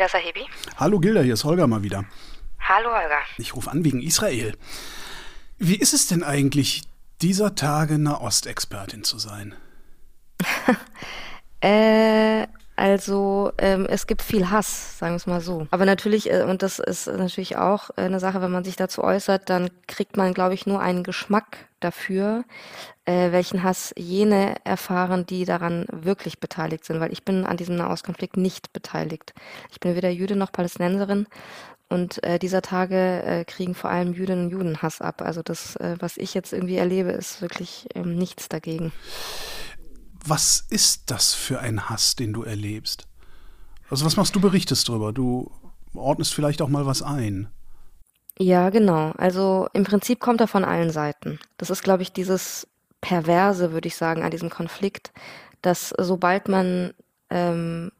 Gilda Sahibi. Hallo Gilda, hier ist Holger mal wieder. Hallo Holger. Ich rufe an wegen Israel. Wie ist es denn eigentlich, dieser Tage Nahostexpertin zu sein? äh, also ähm, es gibt viel Hass, sagen wir es mal so. Aber natürlich, äh, und das ist natürlich auch äh, eine Sache, wenn man sich dazu äußert, dann kriegt man, glaube ich, nur einen Geschmack dafür, äh, welchen Hass jene erfahren, die daran wirklich beteiligt sind. Weil ich bin an diesem Nahostkonflikt nicht beteiligt. Ich bin weder Jüdin noch Palästinenserin. Und äh, dieser Tage äh, kriegen vor allem Jüdinnen und Juden Hass ab. Also das, äh, was ich jetzt irgendwie erlebe, ist wirklich ähm, nichts dagegen. Was ist das für ein Hass, den du erlebst? Also was machst du, berichtest drüber? Du ordnest vielleicht auch mal was ein. Ja, genau. Also im Prinzip kommt er von allen Seiten. Das ist, glaube ich, dieses Perverse, würde ich sagen, an diesem Konflikt, dass sobald man, ähm,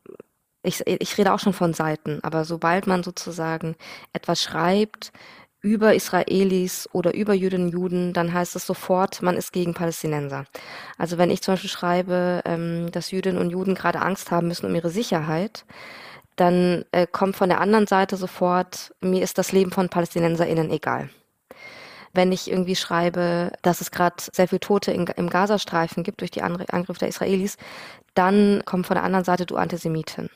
ich, ich rede auch schon von Seiten, aber sobald man sozusagen etwas schreibt, über Israelis oder über Jüdinnen und Juden, dann heißt es sofort, man ist gegen Palästinenser. Also wenn ich zum Beispiel schreibe, ähm, dass Jüdinnen und Juden gerade Angst haben müssen um ihre Sicherheit, dann äh, kommt von der anderen Seite sofort, mir ist das Leben von PalästinenserInnen egal. Wenn ich irgendwie schreibe, dass es gerade sehr viel Tote in, im Gazastreifen gibt durch die Angriffe der Israelis, dann kommt von der anderen Seite du Antisemitin.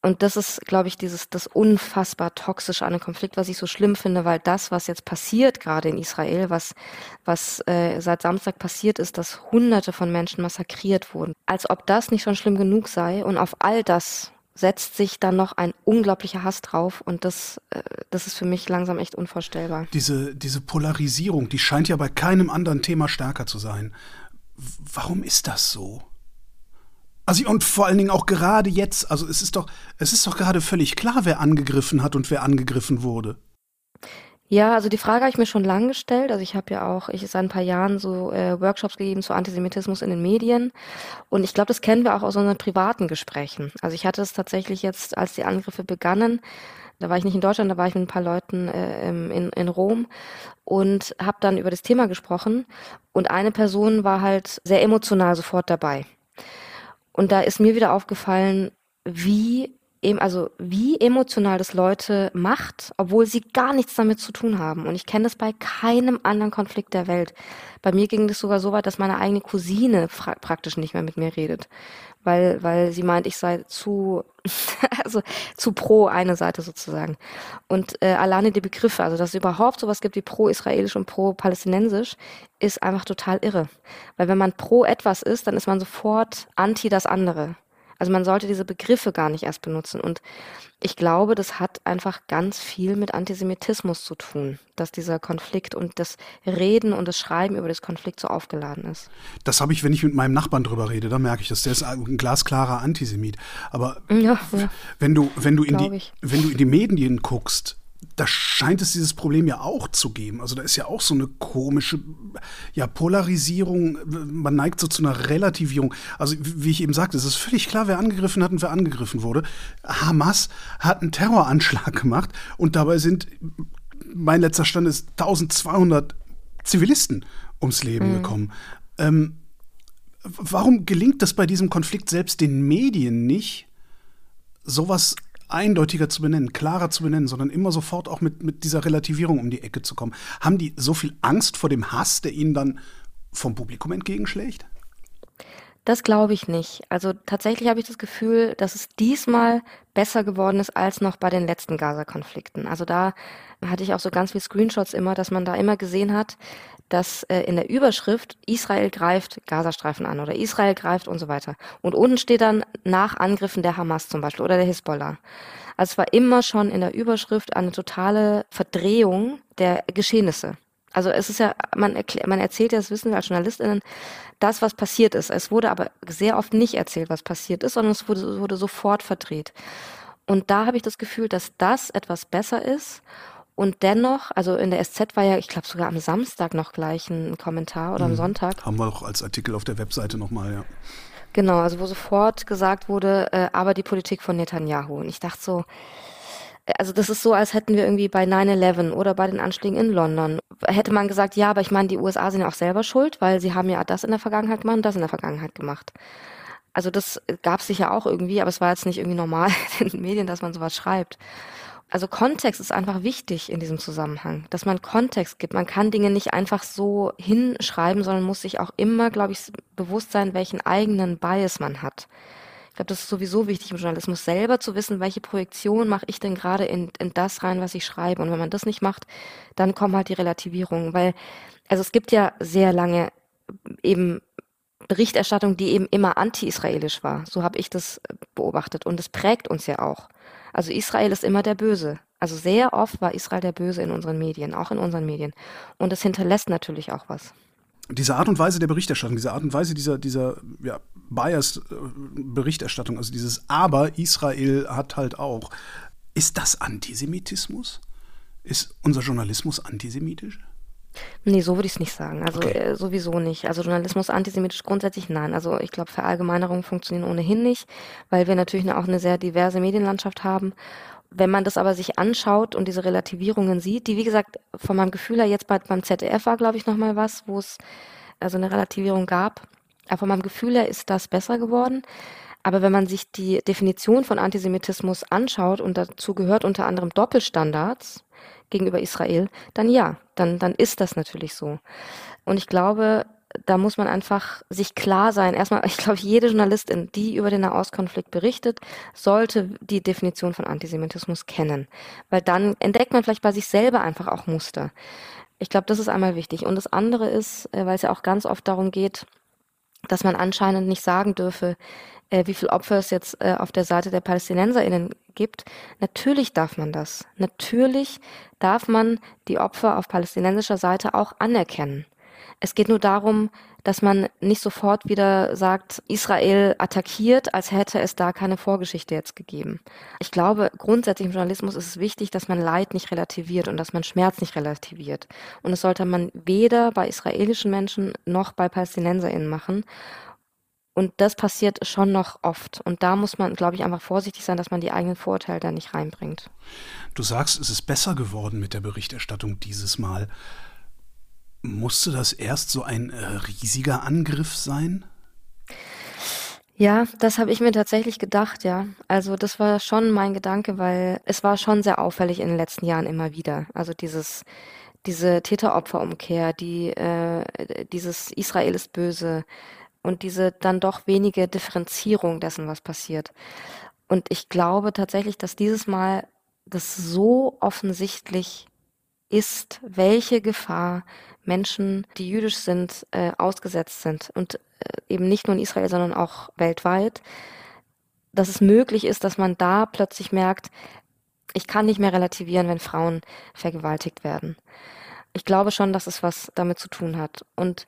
Und das ist, glaube ich, dieses das unfassbar toxische an dem Konflikt, was ich so schlimm finde, weil das, was jetzt passiert gerade in Israel, was was äh, seit Samstag passiert ist, dass Hunderte von Menschen massakriert wurden, als ob das nicht schon schlimm genug sei. Und auf all das setzt sich dann noch ein unglaublicher Hass drauf und das, äh, das ist für mich langsam echt unvorstellbar. Diese, diese Polarisierung, die scheint ja bei keinem anderen Thema stärker zu sein. Warum ist das so? Also und vor allen Dingen auch gerade jetzt, also es ist doch, es ist doch gerade völlig klar, wer angegriffen hat und wer angegriffen wurde. Ja, also die Frage habe ich mir schon lange gestellt. Also ich habe ja auch, ich seit ein paar Jahren so äh, Workshops gegeben zu Antisemitismus in den Medien. Und ich glaube, das kennen wir auch aus unseren privaten Gesprächen. Also ich hatte es tatsächlich jetzt, als die Angriffe begannen, da war ich nicht in Deutschland, da war ich mit ein paar Leuten äh, in, in Rom und habe dann über das Thema gesprochen. Und eine Person war halt sehr emotional sofort dabei. Und da ist mir wieder aufgefallen, wie also wie emotional das Leute macht, obwohl sie gar nichts damit zu tun haben. Und ich kenne das bei keinem anderen Konflikt der Welt. Bei mir ging das sogar so weit, dass meine eigene Cousine praktisch nicht mehr mit mir redet, weil weil sie meint, ich sei zu also zu pro eine Seite sozusagen. Und äh, alleine die Begriffe, also dass es überhaupt sowas gibt wie pro-israelisch und pro-palästinensisch, ist einfach total irre. Weil wenn man pro etwas ist, dann ist man sofort anti das andere. Also man sollte diese Begriffe gar nicht erst benutzen. Und ich glaube, das hat einfach ganz viel mit Antisemitismus zu tun, dass dieser Konflikt und das Reden und das Schreiben über das Konflikt so aufgeladen ist. Das habe ich, wenn ich mit meinem Nachbarn drüber rede, da merke ich das. Der ist ein glasklarer Antisemit. Aber ja, ja. wenn du, wenn du in die, wenn du in die Medien guckst, da scheint es dieses Problem ja auch zu geben. Also da ist ja auch so eine komische ja, Polarisierung. Man neigt so zu einer Relativierung. Also wie ich eben sagte, es ist völlig klar, wer angegriffen hat und wer angegriffen wurde. Hamas hat einen Terroranschlag gemacht und dabei sind, mein letzter Stand ist 1200 Zivilisten ums Leben mhm. gekommen. Ähm, warum gelingt das bei diesem Konflikt selbst den Medien nicht, sowas eindeutiger zu benennen, klarer zu benennen, sondern immer sofort auch mit, mit dieser Relativierung um die Ecke zu kommen. Haben die so viel Angst vor dem Hass, der ihnen dann vom Publikum entgegenschlägt? Das glaube ich nicht. Also tatsächlich habe ich das Gefühl, dass es diesmal besser geworden ist als noch bei den letzten Gaza-Konflikten. Also da hatte ich auch so ganz viele Screenshots immer, dass man da immer gesehen hat, dass äh, in der Überschrift Israel greift Gazastreifen an oder Israel greift und so weiter. Und unten steht dann nach Angriffen der Hamas zum Beispiel oder der Hisbollah. Also es war immer schon in der Überschrift eine totale Verdrehung der Geschehnisse. Also es ist ja, man, erklärt, man erzählt ja, das wissen wir als JournalistInnen, das, was passiert ist. Es wurde aber sehr oft nicht erzählt, was passiert ist, sondern es wurde, wurde sofort verdreht. Und da habe ich das Gefühl, dass das etwas besser ist und dennoch, also in der SZ war ja, ich glaube sogar am Samstag noch gleich ein Kommentar oder am mhm. Sonntag. Haben wir auch als Artikel auf der Webseite nochmal, ja. Genau, also wo sofort gesagt wurde, äh, aber die Politik von Netanyahu. Und ich dachte so, äh, also das ist so, als hätten wir irgendwie bei 9-11 oder bei den Anschlägen in London, hätte man gesagt, ja, aber ich meine, die USA sind ja auch selber schuld, weil sie haben ja das in der Vergangenheit gemacht und das in der Vergangenheit gemacht. Also das gab es sicher auch irgendwie, aber es war jetzt nicht irgendwie normal in den Medien, dass man sowas schreibt. Also Kontext ist einfach wichtig in diesem Zusammenhang, dass man Kontext gibt. Man kann Dinge nicht einfach so hinschreiben, sondern muss sich auch immer, glaube ich, bewusst sein, welchen eigenen Bias man hat. Ich glaube, das ist sowieso wichtig im Journalismus, selber zu wissen, welche Projektion mache ich denn gerade in, in das rein, was ich schreibe. Und wenn man das nicht macht, dann kommen halt die Relativierungen. Weil, also es gibt ja sehr lange eben Berichterstattung, die eben immer anti-israelisch war. So habe ich das beobachtet. Und es prägt uns ja auch. Also Israel ist immer der Böse. Also sehr oft war Israel der Böse in unseren Medien, auch in unseren Medien. Und es hinterlässt natürlich auch was. Diese Art und Weise der Berichterstattung, diese Art und Weise dieser, dieser ja, Bias-Berichterstattung, also dieses Aber Israel hat halt auch. Ist das Antisemitismus? Ist unser Journalismus antisemitisch? Nee, so würde ich es nicht sagen. Also okay. äh, sowieso nicht. Also Journalismus antisemitisch grundsätzlich nein. Also ich glaube, Verallgemeinerungen funktionieren ohnehin nicht, weil wir natürlich auch eine sehr diverse Medienlandschaft haben. Wenn man das aber sich anschaut und diese Relativierungen sieht, die wie gesagt von meinem Gefühl her jetzt bei, beim ZDF war, glaube ich, nochmal was, wo es also eine Relativierung gab. Aber von meinem Gefühl her ist das besser geworden. Aber wenn man sich die Definition von Antisemitismus anschaut und dazu gehört unter anderem Doppelstandards, gegenüber Israel, dann ja, dann, dann ist das natürlich so. Und ich glaube, da muss man einfach sich klar sein. Erstmal, ich glaube, jede Journalistin, die über den Nahostkonflikt berichtet, sollte die Definition von Antisemitismus kennen. Weil dann entdeckt man vielleicht bei sich selber einfach auch Muster. Ich glaube, das ist einmal wichtig. Und das andere ist, äh, weil es ja auch ganz oft darum geht, dass man anscheinend nicht sagen dürfe, äh, wie viel Opfer es jetzt äh, auf der Seite der PalästinenserInnen gibt. Natürlich darf man das. Natürlich darf man die Opfer auf palästinensischer Seite auch anerkennen. Es geht nur darum, dass man nicht sofort wieder sagt, Israel attackiert, als hätte es da keine Vorgeschichte jetzt gegeben. Ich glaube, grundsätzlich im Journalismus ist es wichtig, dass man Leid nicht relativiert und dass man Schmerz nicht relativiert. Und das sollte man weder bei israelischen Menschen noch bei PalästinenserInnen machen. Und das passiert schon noch oft. Und da muss man, glaube ich, einfach vorsichtig sein, dass man die eigenen Vorurteile da nicht reinbringt. Du sagst, es ist besser geworden mit der Berichterstattung dieses Mal. Musste das erst so ein äh, riesiger Angriff sein? Ja, das habe ich mir tatsächlich gedacht, ja. Also das war schon mein Gedanke, weil es war schon sehr auffällig in den letzten Jahren immer wieder. Also dieses, diese Täter-Opfer-Umkehr, die, äh, dieses Israel ist böse, und diese dann doch wenige Differenzierung dessen, was passiert. Und ich glaube tatsächlich, dass dieses Mal das so offensichtlich ist, welche Gefahr Menschen, die jüdisch sind, äh, ausgesetzt sind. Und äh, eben nicht nur in Israel, sondern auch weltweit, dass es möglich ist, dass man da plötzlich merkt, ich kann nicht mehr relativieren, wenn Frauen vergewaltigt werden. Ich glaube schon, dass es was damit zu tun hat. Und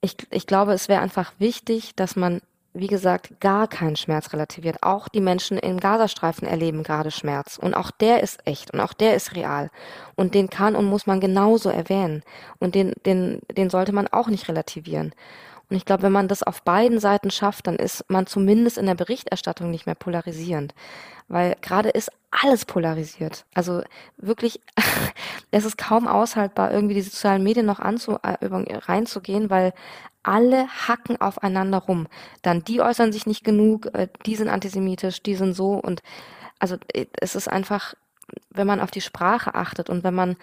ich, ich glaube, es wäre einfach wichtig, dass man, wie gesagt, gar keinen Schmerz relativiert. Auch die Menschen im Gazastreifen erleben gerade Schmerz. Und auch der ist echt und auch der ist real. Und den kann und muss man genauso erwähnen. Und den, den, den sollte man auch nicht relativieren. Und ich glaube, wenn man das auf beiden Seiten schafft, dann ist man zumindest in der Berichterstattung nicht mehr polarisierend. Weil gerade ist alles polarisiert. Also wirklich, es ist kaum aushaltbar, irgendwie die sozialen Medien noch anzu, äh, reinzugehen, weil alle hacken aufeinander rum. Dann die äußern sich nicht genug, äh, die sind antisemitisch, die sind so und also äh, es ist einfach, wenn man auf die Sprache achtet und wenn man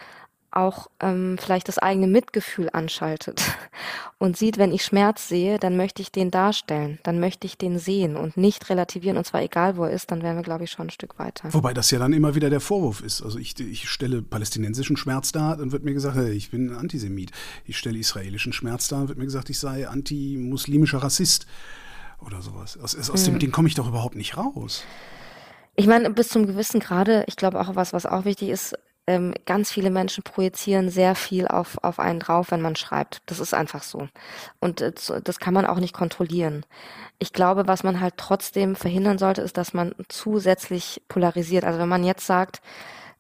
auch ähm, vielleicht das eigene Mitgefühl anschaltet und sieht, wenn ich Schmerz sehe, dann möchte ich den darstellen, dann möchte ich den sehen und nicht relativieren und zwar egal, wo er ist, dann wären wir, glaube ich, schon ein Stück weiter. Wobei das ja dann immer wieder der Vorwurf ist. Also ich, ich stelle palästinensischen Schmerz dar, dann wird mir gesagt, hey, ich bin Antisemit. Ich stelle israelischen Schmerz dar, dann wird mir gesagt, ich sei antimuslimischer Rassist oder sowas. Aus, aus hm. dem Ding komme ich doch überhaupt nicht raus. Ich meine, bis zum gewissen Grade, ich glaube auch was, was auch wichtig ist, ähm, ganz viele Menschen projizieren sehr viel auf, auf einen drauf, wenn man schreibt. Das ist einfach so. Und äh, das kann man auch nicht kontrollieren. Ich glaube, was man halt trotzdem verhindern sollte, ist, dass man zusätzlich polarisiert. Also wenn man jetzt sagt,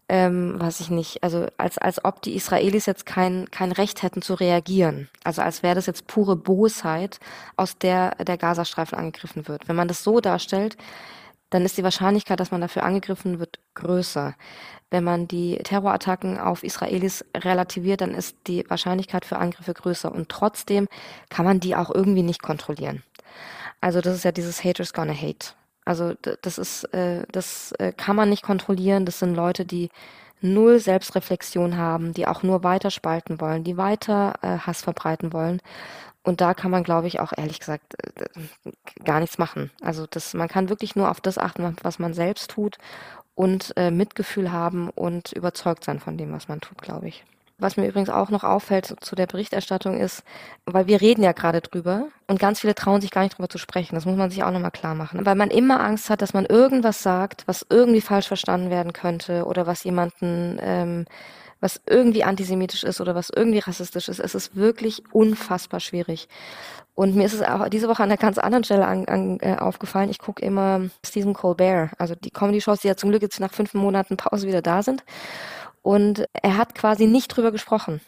ähm, weiß ich nicht, also als, als ob die Israelis jetzt kein, kein Recht hätten zu reagieren. Also als wäre das jetzt pure Bosheit, aus der der Gazastreifen angegriffen wird. Wenn man das so darstellt, dann ist die Wahrscheinlichkeit, dass man dafür angegriffen wird, größer. Wenn man die Terrorattacken auf Israelis relativiert, dann ist die Wahrscheinlichkeit für Angriffe größer. Und trotzdem kann man die auch irgendwie nicht kontrollieren. Also das ist ja dieses Haters gonna hate. Also das ist, äh, das äh, kann man nicht kontrollieren. Das sind Leute, die null Selbstreflexion haben, die auch nur weiter spalten wollen, die weiter äh, Hass verbreiten wollen. Und da kann man, glaube ich, auch ehrlich gesagt äh, gar nichts machen. Also das, man kann wirklich nur auf das achten, was man selbst tut und äh, Mitgefühl haben und überzeugt sein von dem, was man tut, glaube ich. Was mir übrigens auch noch auffällt zu der Berichterstattung ist, weil wir reden ja gerade drüber und ganz viele trauen sich gar nicht drüber zu sprechen. Das muss man sich auch nochmal klar machen. Weil man immer Angst hat, dass man irgendwas sagt, was irgendwie falsch verstanden werden könnte oder was jemanden, ähm, was irgendwie antisemitisch ist oder was irgendwie rassistisch ist. Es ist wirklich unfassbar schwierig. Und mir ist es auch diese Woche an einer ganz anderen Stelle an, an, äh, aufgefallen. Ich gucke immer Stephen Colbert, also die Comedy-Shows, die ja zum Glück jetzt nach fünf Monaten Pause wieder da sind. Und er hat quasi nicht drüber gesprochen.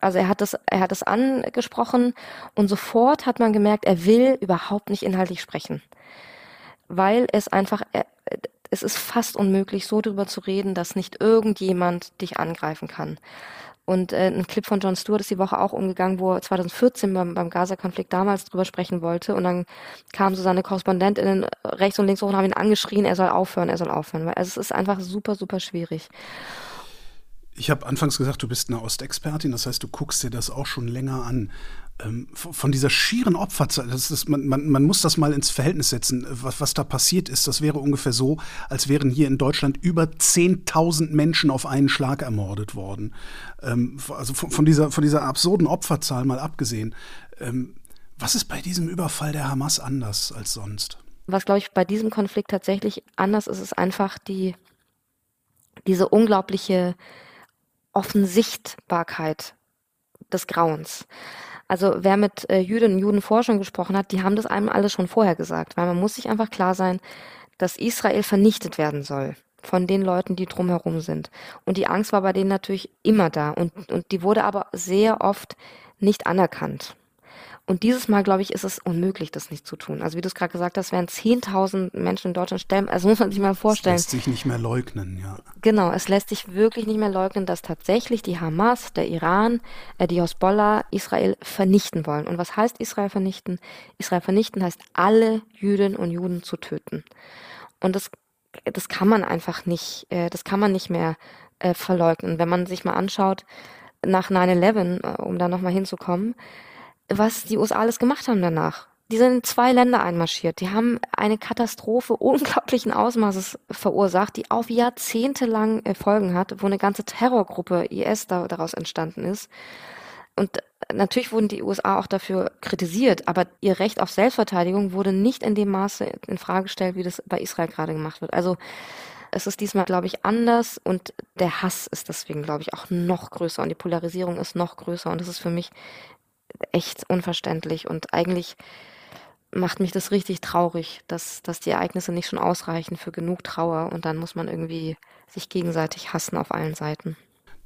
Also er hat das, er hat das angesprochen und sofort hat man gemerkt, er will überhaupt nicht inhaltlich sprechen. Weil es einfach, es ist fast unmöglich, so drüber zu reden, dass nicht irgendjemand dich angreifen kann. Und äh, ein Clip von John Stewart ist die Woche auch umgegangen, wo er 2014 beim, beim Gaza-Konflikt damals drüber sprechen wollte. Und dann kamen so seine Korrespondentinnen rechts und links hoch und haben ihn angeschrien, er soll aufhören, er soll aufhören. Weil also es ist einfach super, super schwierig. Ich habe anfangs gesagt, du bist eine Ostexpertin, das heißt, du guckst dir das auch schon länger an. Ähm, von dieser schieren Opferzahl, das ist, man, man, man muss das mal ins Verhältnis setzen, was, was da passiert ist. Das wäre ungefähr so, als wären hier in Deutschland über 10.000 Menschen auf einen Schlag ermordet worden. Ähm, also von, von, dieser, von dieser absurden Opferzahl mal abgesehen. Ähm, was ist bei diesem Überfall der Hamas anders als sonst? Was, glaube ich, bei diesem Konflikt tatsächlich anders ist, ist einfach die, diese unglaubliche Offensichtbarkeit des Grauens. Also wer mit äh, Jüdinnen und Juden vorher schon gesprochen hat, die haben das einem alles schon vorher gesagt, weil man muss sich einfach klar sein, dass Israel vernichtet werden soll von den Leuten, die drumherum sind. Und die Angst war bei denen natürlich immer da und, und die wurde aber sehr oft nicht anerkannt. Und dieses Mal, glaube ich, ist es unmöglich, das nicht zu tun. Also wie du es gerade gesagt hast, werden 10.000 Menschen in Deutschland sterben. Also muss man sich mal vorstellen. Es lässt sich nicht mehr leugnen, ja. Genau, es lässt sich wirklich nicht mehr leugnen, dass tatsächlich die Hamas, der Iran, äh, die Hezbollah Israel vernichten wollen. Und was heißt Israel vernichten? Israel vernichten heißt, alle Jüdinnen und Juden zu töten. Und das, das kann man einfach nicht, äh, das kann man nicht mehr äh, verleugnen. Wenn man sich mal anschaut, nach 9-11, um da nochmal hinzukommen, was die USA alles gemacht haben danach. Die sind in zwei Länder einmarschiert. Die haben eine Katastrophe unglaublichen Ausmaßes verursacht, die auf Jahrzehnte lang Folgen hat, wo eine ganze Terrorgruppe IS da, daraus entstanden ist. Und natürlich wurden die USA auch dafür kritisiert, aber ihr Recht auf Selbstverteidigung wurde nicht in dem Maße in Frage gestellt, wie das bei Israel gerade gemacht wird. Also es ist diesmal, glaube ich, anders und der Hass ist deswegen, glaube ich, auch noch größer und die Polarisierung ist noch größer und das ist für mich echt unverständlich und eigentlich macht mich das richtig traurig, dass, dass die Ereignisse nicht schon ausreichen für genug Trauer und dann muss man irgendwie sich gegenseitig hassen auf allen Seiten.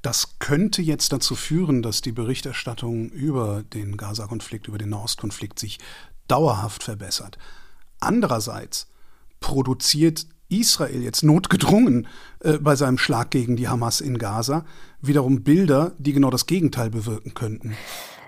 Das könnte jetzt dazu führen, dass die Berichterstattung über den Gaza-Konflikt, über den Nahostkonflikt sich dauerhaft verbessert. Andererseits produziert Israel jetzt notgedrungen äh, bei seinem Schlag gegen die Hamas in Gaza wiederum Bilder, die genau das Gegenteil bewirken könnten.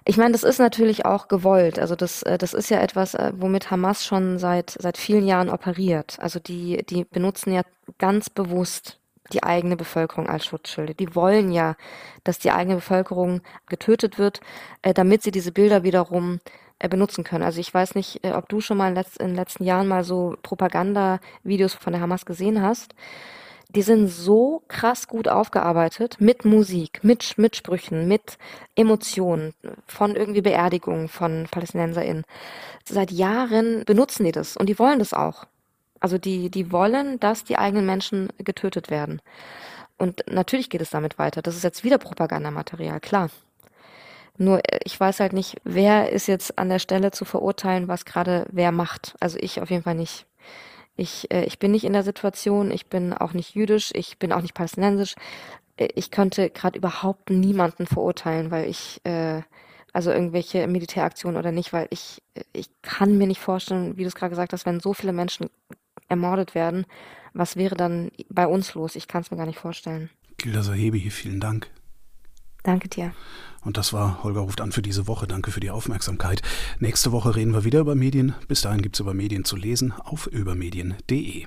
Ich meine, das ist natürlich auch gewollt. Also das, äh, das ist ja etwas, äh, womit Hamas schon seit, seit vielen Jahren operiert. Also die, die benutzen ja ganz bewusst die eigene Bevölkerung als Schutzschilde. Die wollen ja, dass die eigene Bevölkerung getötet wird, äh, damit sie diese Bilder wiederum benutzen können. Also ich weiß nicht, ob du schon mal in, den letzten Jahren mal so Propaganda-Videos von der Hamas gesehen hast die sind so krass gut aufgearbeitet mit Musik, mit, mit Sprüchen, mit Emotionen, von irgendwie Beerdigungen von PalästinenserInnen. Seit Jahren benutzen die das und die wollen das auch. Also die, die wollen, dass die eigenen Menschen getötet werden. Und natürlich geht es damit weiter. Das ist jetzt wieder Propagandamaterial, klar. Nur äh, ich weiß halt nicht, wer ist jetzt an der Stelle zu verurteilen, was gerade wer macht. Also ich auf jeden Fall nicht. Ich, äh, ich bin nicht in der Situation, ich bin auch nicht jüdisch, ich bin auch nicht palästinensisch. Äh, ich könnte gerade überhaupt niemanden verurteilen, weil ich, äh, also irgendwelche Militäraktionen oder nicht, weil ich, äh, ich kann mir nicht vorstellen, wie du es gerade gesagt hast, wenn so viele Menschen ermordet werden, was wäre dann bei uns los? Ich kann es mir gar nicht vorstellen. Gilda Sahebi, vielen Dank. Danke dir. Und das war Holger ruft an für diese Woche. Danke für die Aufmerksamkeit. Nächste Woche reden wir wieder über Medien. Bis dahin gibt es über Medien zu lesen auf übermedien.de.